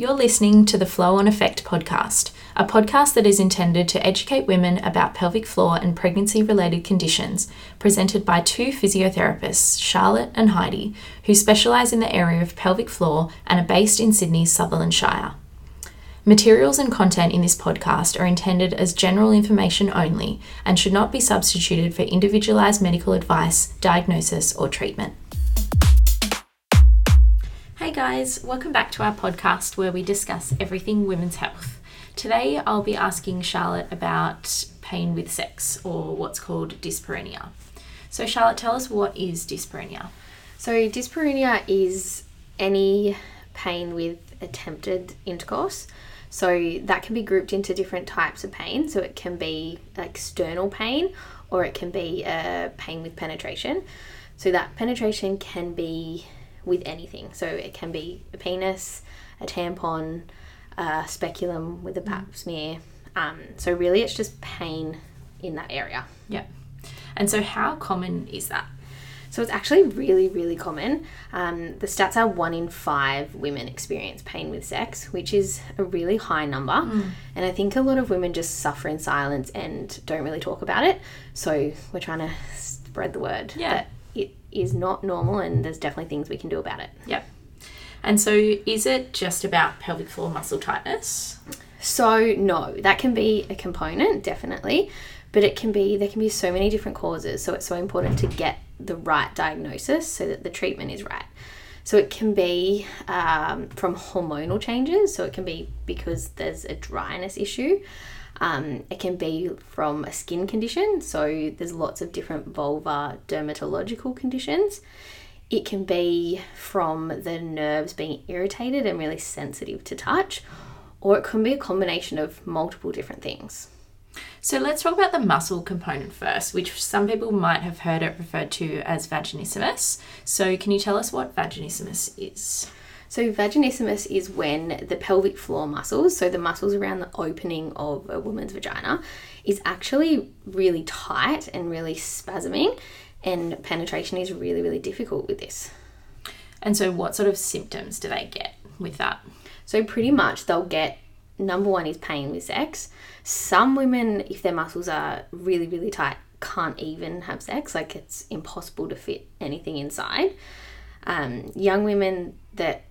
You're listening to the Flow on Effect podcast, a podcast that is intended to educate women about pelvic floor and pregnancy related conditions, presented by two physiotherapists, Charlotte and Heidi, who specialise in the area of pelvic floor and are based in Sydney's Sutherland Shire. Materials and content in this podcast are intended as general information only and should not be substituted for individualised medical advice, diagnosis, or treatment. Guys, welcome back to our podcast where we discuss everything women's health. Today I'll be asking Charlotte about pain with sex or what's called dyspareunia. So, Charlotte, tell us what is dyspareunia? So, dyspareunia is any pain with attempted intercourse. So, that can be grouped into different types of pain. So, it can be external pain or it can be a pain with penetration. So, that penetration can be with anything. So it can be a penis, a tampon, a speculum with a pap smear. Um, so really, it's just pain in that area. Yeah. And so, how common is that? So it's actually really, really common. Um, the stats are one in five women experience pain with sex, which is a really high number. Mm. And I think a lot of women just suffer in silence and don't really talk about it. So we're trying to spread the word yeah. that it is not normal and there's definitely things we can do about it. Yep. And so is it just about pelvic floor muscle tightness? So no, that can be a component, definitely. But it can be there can be so many different causes. So it's so important to get the right diagnosis so that the treatment is right. So it can be um, from hormonal changes. So it can be because there's a dryness issue. Um, it can be from a skin condition, so there's lots of different vulvar dermatological conditions. It can be from the nerves being irritated and really sensitive to touch, or it can be a combination of multiple different things. So let's talk about the muscle component first, which some people might have heard it referred to as vaginismus. So can you tell us what vaginismus is? So, vaginismus is when the pelvic floor muscles, so the muscles around the opening of a woman's vagina, is actually really tight and really spasming, and penetration is really, really difficult with this. And so, what sort of symptoms do they get with that? So, pretty much they'll get number one is pain with sex. Some women, if their muscles are really, really tight, can't even have sex, like it's impossible to fit anything inside. Um, young women that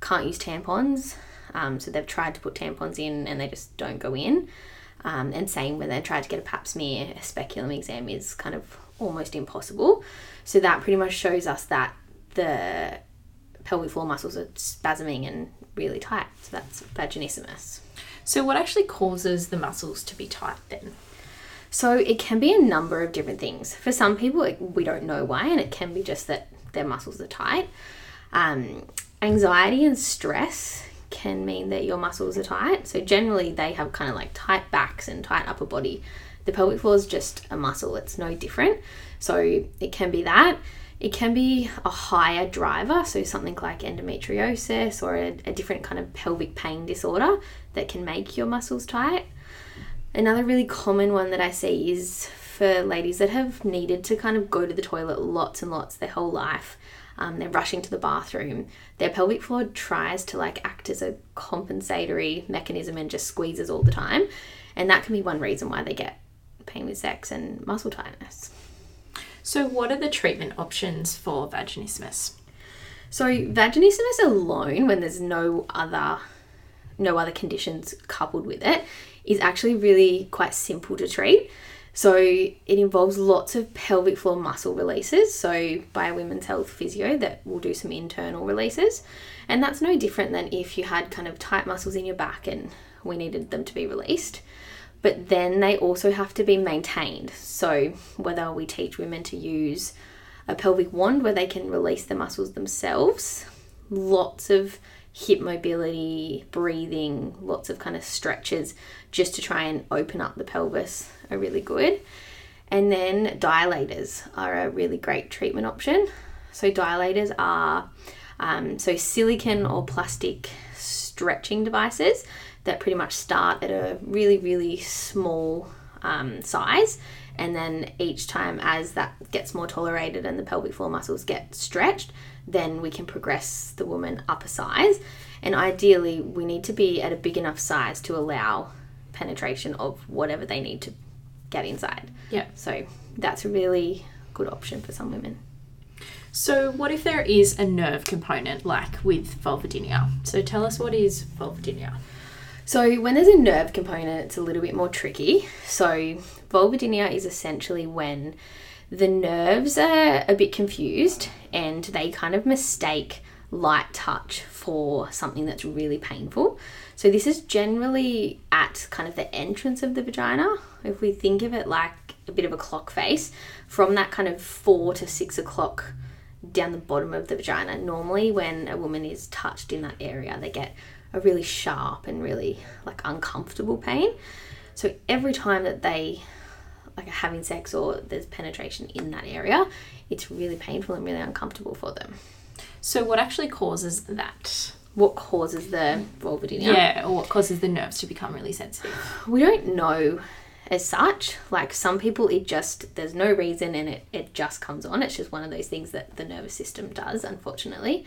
can't use tampons. Um, so they've tried to put tampons in and they just don't go in. Um, and same when they tried to get a pap smear, a speculum exam is kind of almost impossible. So that pretty much shows us that the pelvic floor muscles are spasming and really tight. So that's vaginismus. So what actually causes the muscles to be tight then? So it can be a number of different things. For some people, we don't know why, and it can be just that their muscles are tight. Um, anxiety and stress can mean that your muscles are tight. So generally they have kind of like tight backs and tight upper body. The pelvic floor is just a muscle, it's no different. So it can be that. It can be a higher driver, so something like endometriosis or a, a different kind of pelvic pain disorder that can make your muscles tight. Another really common one that I see is for ladies that have needed to kind of go to the toilet lots and lots their whole life um, they're rushing to the bathroom, their pelvic floor tries to like act as a compensatory mechanism and just squeezes all the time. And that can be one reason why they get pain with sex and muscle tightness. So, what are the treatment options for vaginismus? So, vaginismus alone, when there's no other no other conditions coupled with it, is actually really quite simple to treat. So it involves lots of pelvic floor muscle releases. So by a women's health physio that will do some internal releases. And that's no different than if you had kind of tight muscles in your back and we needed them to be released. But then they also have to be maintained. So whether we teach women to use a pelvic wand where they can release the muscles themselves, lots of hip mobility, breathing, lots of kind of stretches just to try and open up the pelvis are really good. And then dilators are a really great treatment option. So dilators are um, so silicon or plastic stretching devices that pretty much start at a really really small um, size And then each time, as that gets more tolerated and the pelvic floor muscles get stretched, then we can progress the woman up a size. And ideally, we need to be at a big enough size to allow penetration of whatever they need to get inside. Yeah. So that's a really good option for some women. So, what if there is a nerve component like with vulvodynia? So, tell us what is vulvodynia? So, when there's a nerve component, it's a little bit more tricky. So, vulvodynia is essentially when the nerves are a bit confused and they kind of mistake light touch for something that's really painful. So, this is generally at kind of the entrance of the vagina. If we think of it like a bit of a clock face, from that kind of four to six o'clock down the bottom of the vagina. Normally, when a woman is touched in that area, they get a really sharp and really like uncomfortable pain. So every time that they like are having sex or there's penetration in that area, it's really painful and really uncomfortable for them. So, what actually causes that? What causes the vulvodynia? Yeah, or what causes the nerves to become really sensitive? We don't know as such. Like some people, it just, there's no reason and it, it just comes on. It's just one of those things that the nervous system does, unfortunately.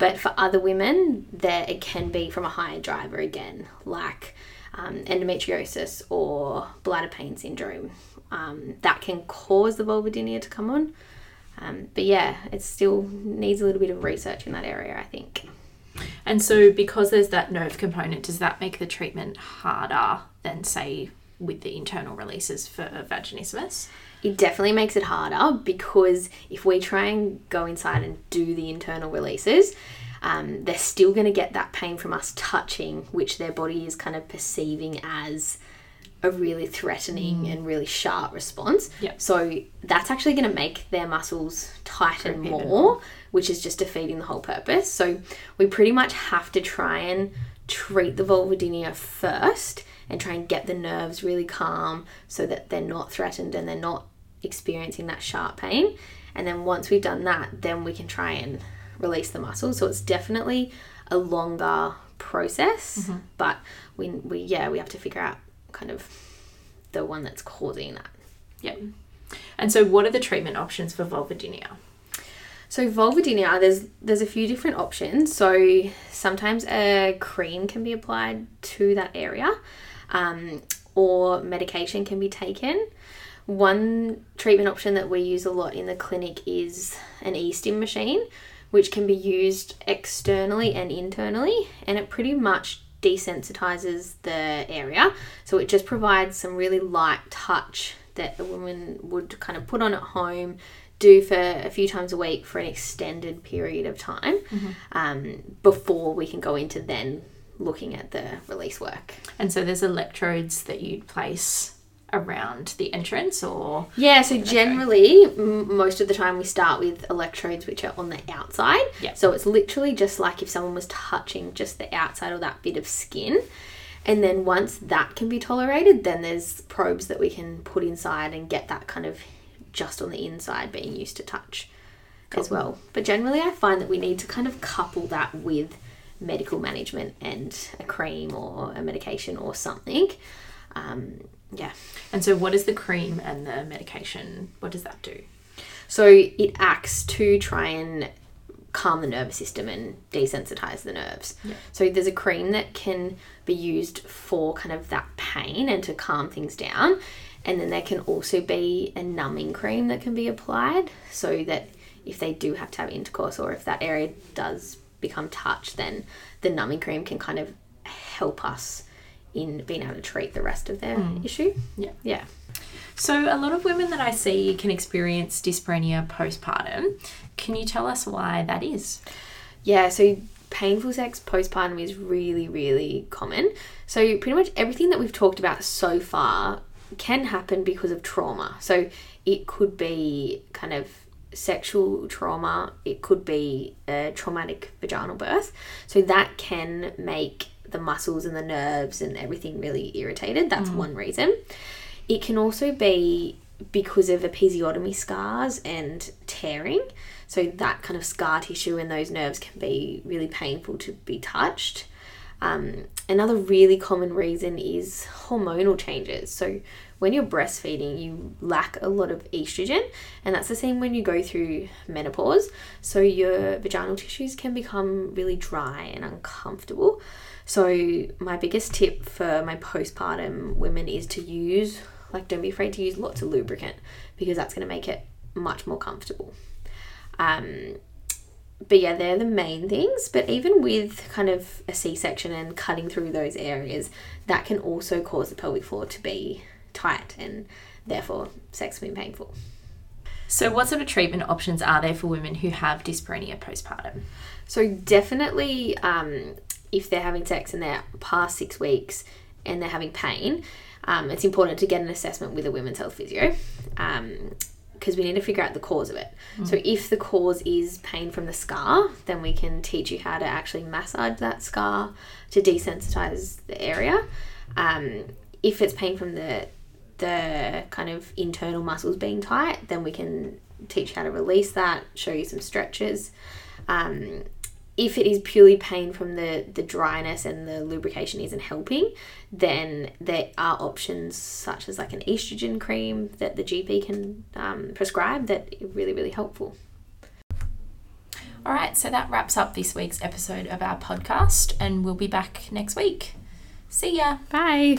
But for other women, there it can be from a higher driver again, like um, endometriosis or bladder pain syndrome. Um, that can cause the vulvodynia to come on. Um, but yeah, it still needs a little bit of research in that area, I think. And so, because there's that nerve component, does that make the treatment harder than, say, with the internal releases for vaginismus? It definitely makes it harder because if we try and go inside and do the internal releases, um, they're still going to get that pain from us touching, which their body is kind of perceiving as a really threatening mm. and really sharp response. Yep. So that's actually going to make their muscles tighten more, more, which is just defeating the whole purpose. So we pretty much have to try and treat the vulvodynia first and try and get the nerves really calm so that they're not threatened and they're not experiencing that sharp pain. And then once we've done that, then we can try and release the muscle. So it's definitely a longer process, mm-hmm. but we, we yeah we have to figure out kind of the one that's causing that. Yep. And so, what are the treatment options for vulvodynia? So vulvodynia, there's there's a few different options. So sometimes a cream can be applied to that area um, or medication can be taken. One treatment option that we use a lot in the clinic is an e-stim machine, which can be used externally and internally, and it pretty much desensitizes the area. So it just provides some really light touch that a woman would kind of put on at home, do for a few times a week for an extended period of time mm-hmm. um, before we can go into then looking at the release work. And so there's electrodes that you'd place around the entrance or yeah so generally m- most of the time we start with electrodes which are on the outside yeah. so it's literally just like if someone was touching just the outside or that bit of skin and then once that can be tolerated then there's probes that we can put inside and get that kind of just on the inside being used to touch cool. as well but generally i find that we need to kind of couple that with medical management and a cream or a medication or something. Um, yeah. And so, what is the cream and the medication? What does that do? So, it acts to try and calm the nervous system and desensitize the nerves. Yeah. So, there's a cream that can be used for kind of that pain and to calm things down. And then there can also be a numbing cream that can be applied so that if they do have to have intercourse or if that area does become touched, then the numbing cream can kind of help us in being able to treat the rest of their mm. issue. Yeah. Yeah. So, a lot of women that I see can experience dyspareunia postpartum. Can you tell us why that is? Yeah, so painful sex postpartum is really, really common. So, pretty much everything that we've talked about so far can happen because of trauma. So, it could be kind of sexual trauma, it could be a traumatic vaginal birth. So that can make the muscles and the nerves and everything really irritated. That's mm. one reason. It can also be because of episiotomy scars and tearing. So that kind of scar tissue and those nerves can be really painful to be touched. Um, another really common reason is hormonal changes. So, when you're breastfeeding, you lack a lot of estrogen, and that's the same when you go through menopause. So, your vaginal tissues can become really dry and uncomfortable. So, my biggest tip for my postpartum women is to use, like, don't be afraid to use lots of lubricant because that's going to make it much more comfortable. Um, but yeah, they're the main things. But even with kind of a C section and cutting through those areas, that can also cause the pelvic floor to be tight and therefore sex being painful. So, what sort of treatment options are there for women who have dyspareunia postpartum? So, definitely, um, if they're having sex and they're past six weeks and they're having pain, um, it's important to get an assessment with a women's health physio. Um, because we need to figure out the cause of it. Mm. So if the cause is pain from the scar, then we can teach you how to actually massage that scar to desensitize the area. Um, if it's pain from the the kind of internal muscles being tight, then we can teach you how to release that, show you some stretches. Um, if it is purely pain from the, the dryness and the lubrication isn't helping, then there are options such as like an estrogen cream that the GP can um, prescribe that are really, really helpful. All right, so that wraps up this week's episode of our podcast, and we'll be back next week. See ya. Bye.